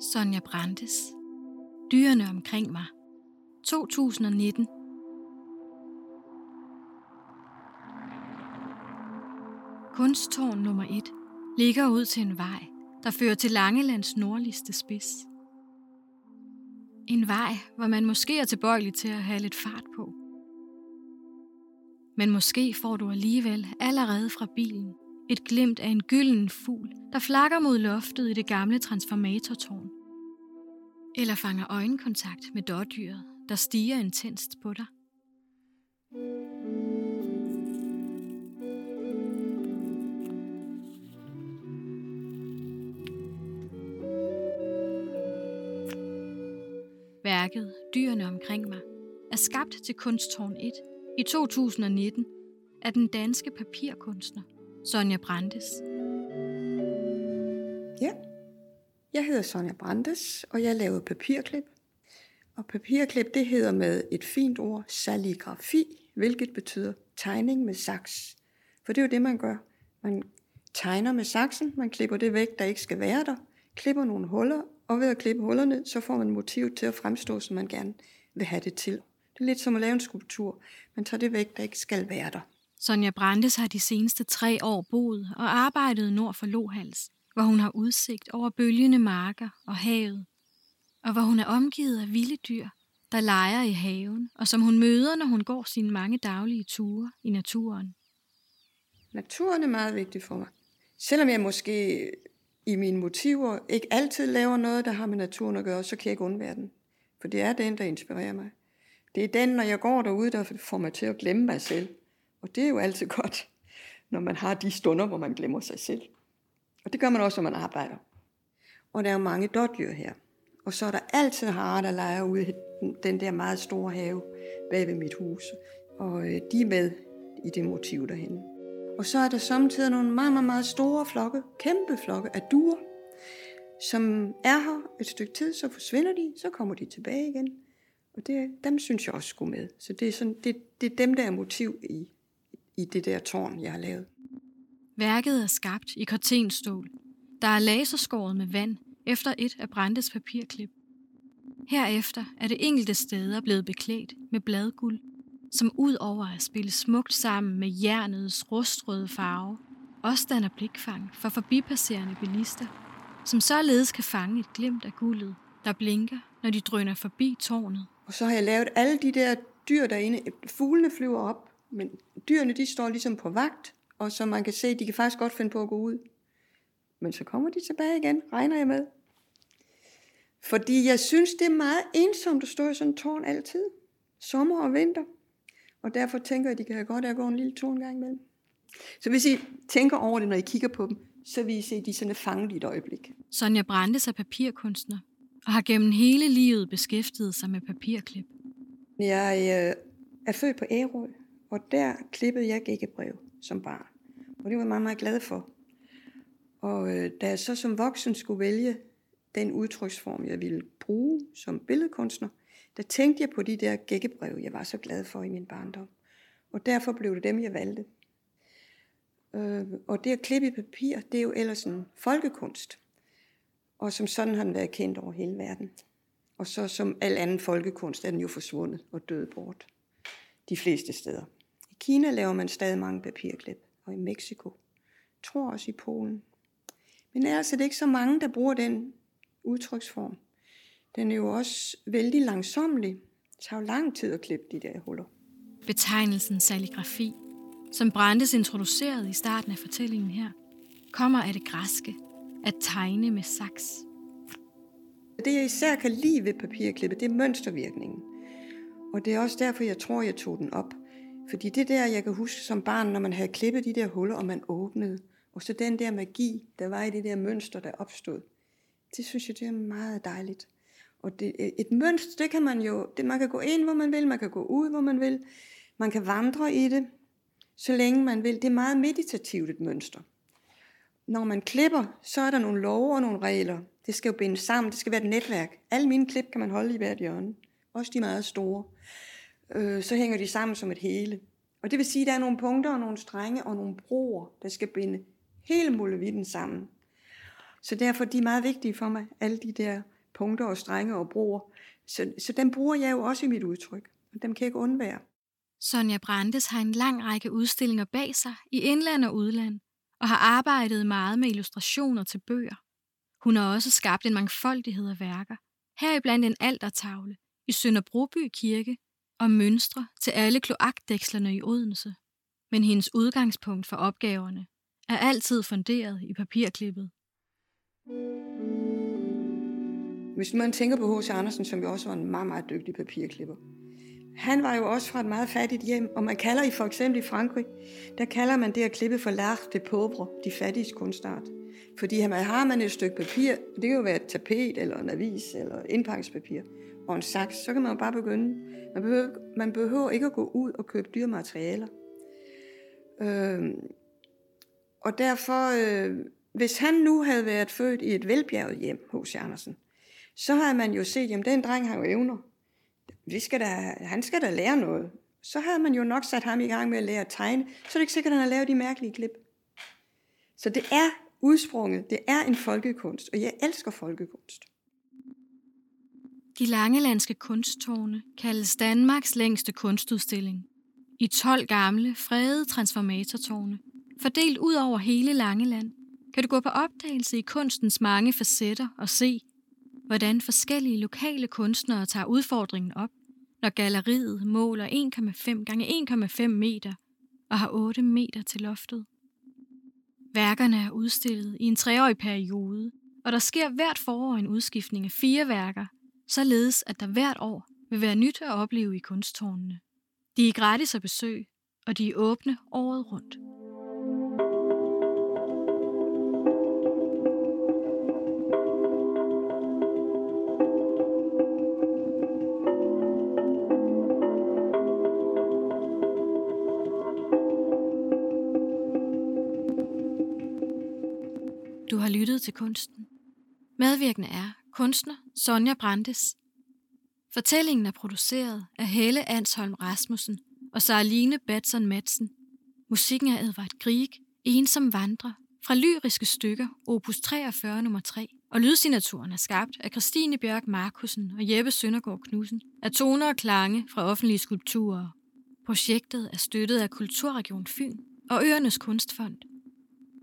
Sonja Brandes. Dyrene omkring mig. 2019. Kunsttårn nummer 1 ligger ud til en vej, der fører til Langelands nordligste spids. En vej, hvor man måske er tilbøjelig til at have lidt fart på. Men måske får du alligevel allerede fra bilen et glimt af en gylden fugl, der flakker mod loftet i det gamle transformatortårn. Eller fanger øjenkontakt med dårdyret, der stiger intenst på dig. Værket Dyrene omkring mig er skabt til Kunsttårn 1 i 2019 af den danske papirkunstner Sonja Brandes. Ja, jeg hedder Sonja Brandes, og jeg laver papirklip. Og papirklip, det hedder med et fint ord saligrafi, hvilket betyder tegning med saks. For det er jo det, man gør. Man tegner med saksen, man klipper det væk, der ikke skal være der, klipper nogle huller, og ved at klippe hullerne, så får man motivet til at fremstå, som man gerne vil have det til. Det er lidt som at lave en skulptur. Man tager det væk, der ikke skal være der. Sonja Brandes har de seneste tre år boet og arbejdet nord for Lohals, hvor hun har udsigt over bølgende marker og havet, og hvor hun er omgivet af vilde dyr, der leger i haven, og som hun møder, når hun går sine mange daglige ture i naturen. Naturen er meget vigtig for mig. Selvom jeg måske i mine motiver ikke altid laver noget, der har med naturen at gøre, så kan jeg ikke undvære den. For det er den, der inspirerer mig. Det er den, når jeg går derude, der får mig til at glemme mig selv. Og det er jo altid godt, når man har de stunder, hvor man glemmer sig selv. Og det gør man også, når man arbejder. Og der er jo mange dårdyr her. Og så er der altid harer, der leger ude i den der meget store have bag ved mit hus. Og øh, de er med i det motiv derhen. Og så er der samtidig nogle meget, meget, meget store flokke, kæmpe flokke af duer, som er her et stykke tid, så forsvinder de, så kommer de tilbage igen. Og det, dem synes jeg også skulle med. Så det er, sådan, det, det er dem, der er motiv i, i det der tårn, jeg har lavet. Værket er skabt i kortenstål, der er laserskåret med vand efter et af Brandes papirklip. Herefter er det enkelte steder blevet beklædt med bladguld, som ud over at spille smukt sammen med jernets rustrøde farve, også danner blikfang for forbipasserende bilister, som således kan fange et glimt af guldet, der blinker, når de drøner forbi tårnet. Og så har jeg lavet alle de der dyr derinde. Fuglene flyver op, men dyrene de står ligesom på vagt, og så man kan se, de kan faktisk godt finde på at gå ud. Men så kommer de tilbage igen, regner jeg med. Fordi jeg synes, det er meget ensomt at stå i sådan en tårn altid. Sommer og vinter. Og derfor tænker jeg, at de kan have godt af at gå en lille tur en gang imellem. Så hvis I tænker over det, når I kigger på dem, så vil I se, at de sådan er fanget i et øjeblik. Sonja Brandes er papirkunstner og har gennem hele livet beskæftiget sig med papirklip. Jeg øh, er født på Ærø, og der klippede jeg gækkebrev som barn. Og det var jeg meget, meget glad for. Og øh, da jeg så som voksen skulle vælge den udtryksform, jeg ville bruge som billedkunstner, der tænkte jeg på de der gækkebrev, jeg var så glad for i min barndom. Og derfor blev det dem, jeg valgte. Øh, og det at klippe i papir, det er jo ellers en folkekunst. Og som sådan har den været kendt over hele verden. Og så som al anden folkekunst er den jo forsvundet og død bort. De fleste steder. I Kina laver man stadig mange papirklip, og i Mexico. Jeg tror også i Polen. Men ellers er det ikke så mange, der bruger den udtryksform. Den er jo også vældig langsomlig. Det tager jo lang tid at klippe de der huller. Betegnelsen saligrafi, som Brandes introducerede i starten af fortællingen her, kommer af det græske, at tegne med saks. Det jeg især kan lide ved papirklippet, det er mønstervirkningen. Og det er også derfor, jeg tror, jeg tog den op. Fordi det der, jeg kan huske som barn, når man havde klippet de der huller, og man åbnede, og så den der magi, der var i det der mønster, der opstod, det synes jeg, det er meget dejligt. Og det, øh, et mønster, det kan man jo, det, man kan gå ind, hvor man vil, man kan gå ud, hvor man vil, man kan vandre i det, så længe man vil. Det er meget meditativt et mønster. Når man klipper, så er der nogle love og nogle regler. Det skal jo bindes sammen, det skal være et netværk. Alle mine klip kan man holde i hvert hjørne. Også de meget store. Øh, så hænger de sammen som et hele. Og det vil sige, at der er nogle punkter og nogle strenge og nogle broer, der skal binde hele muligheden sammen. Så derfor de er meget vigtige for mig, alle de der punkter og strenge og broer. Så, så dem bruger jeg jo også i mit udtryk, og dem kan jeg ikke undvære. Sonja Brandes har en lang række udstillinger bag sig i indland og udland, og har arbejdet meget med illustrationer til bøger. Hun har også skabt en mangfoldighed af værker, heriblandt en altertavle i Sønderbroby Kirke og mønstre til alle kloakdækslerne i Odense. Men hendes udgangspunkt for opgaverne er altid funderet i papirklippet. Hvis man tænker på H.C. Andersen, som jo også var en meget, meget dygtig papirklipper, han var jo også fra et meget fattigt hjem, og man kalder i for eksempel i Frankrig, der kalder man det at klippe for l'art de pauvre, de fattige kunstart. Fordi har man et stykke papir, det kan jo være et tapet, eller en avis, eller indpakningspapir, og en saks, så kan man jo bare begynde. Man behøver, man behøver ikke at gå ud og købe dyre materialer. Øh, og derfor, øh, hvis han nu havde været født i et velbjerget hjem hos Andersen, så havde man jo set, at den dreng har jo evner. Vi skal da, han skal da lære noget. Så havde man jo nok sat ham i gang med at lære at tegne, så er det ikke sikkert, at han har lavet de mærkelige klip. Så det er udsprunget, det er en folkekunst, og jeg elsker folkekunst. De langelandske kunsttårne kaldes Danmarks længste kunstudstilling. I 12 gamle, fredede transformatortårne, fordelt ud over hele Langeland, kan du gå på opdagelse i kunstens mange facetter og se, hvordan forskellige lokale kunstnere tager udfordringen op, når galleriet måler 1,5 gange 1,5 meter og har 8 meter til loftet. Værkerne er udstillet i en treårig periode, og der sker hvert forår en udskiftning af fire værker, således at der hvert år vil være nyt at opleve i kunsttårnene. De er gratis at besøge, og de er åbne året rundt. Du har lyttet til kunsten. Medvirkende er kunstner Sonja Brandes. Fortællingen er produceret af Helle Ansholm Rasmussen og Sarline Batson Madsen. Musikken er Edvard Grieg, Ensom vandrer, fra lyriske stykker, opus 43 nummer 3, og lydsignaturen er skabt af Christine Bjørk Markusen og Jeppe Søndergaard Knudsen, af toner og klange fra offentlige skulpturer. Projektet er støttet af Kulturregion Fyn og Øernes Kunstfond.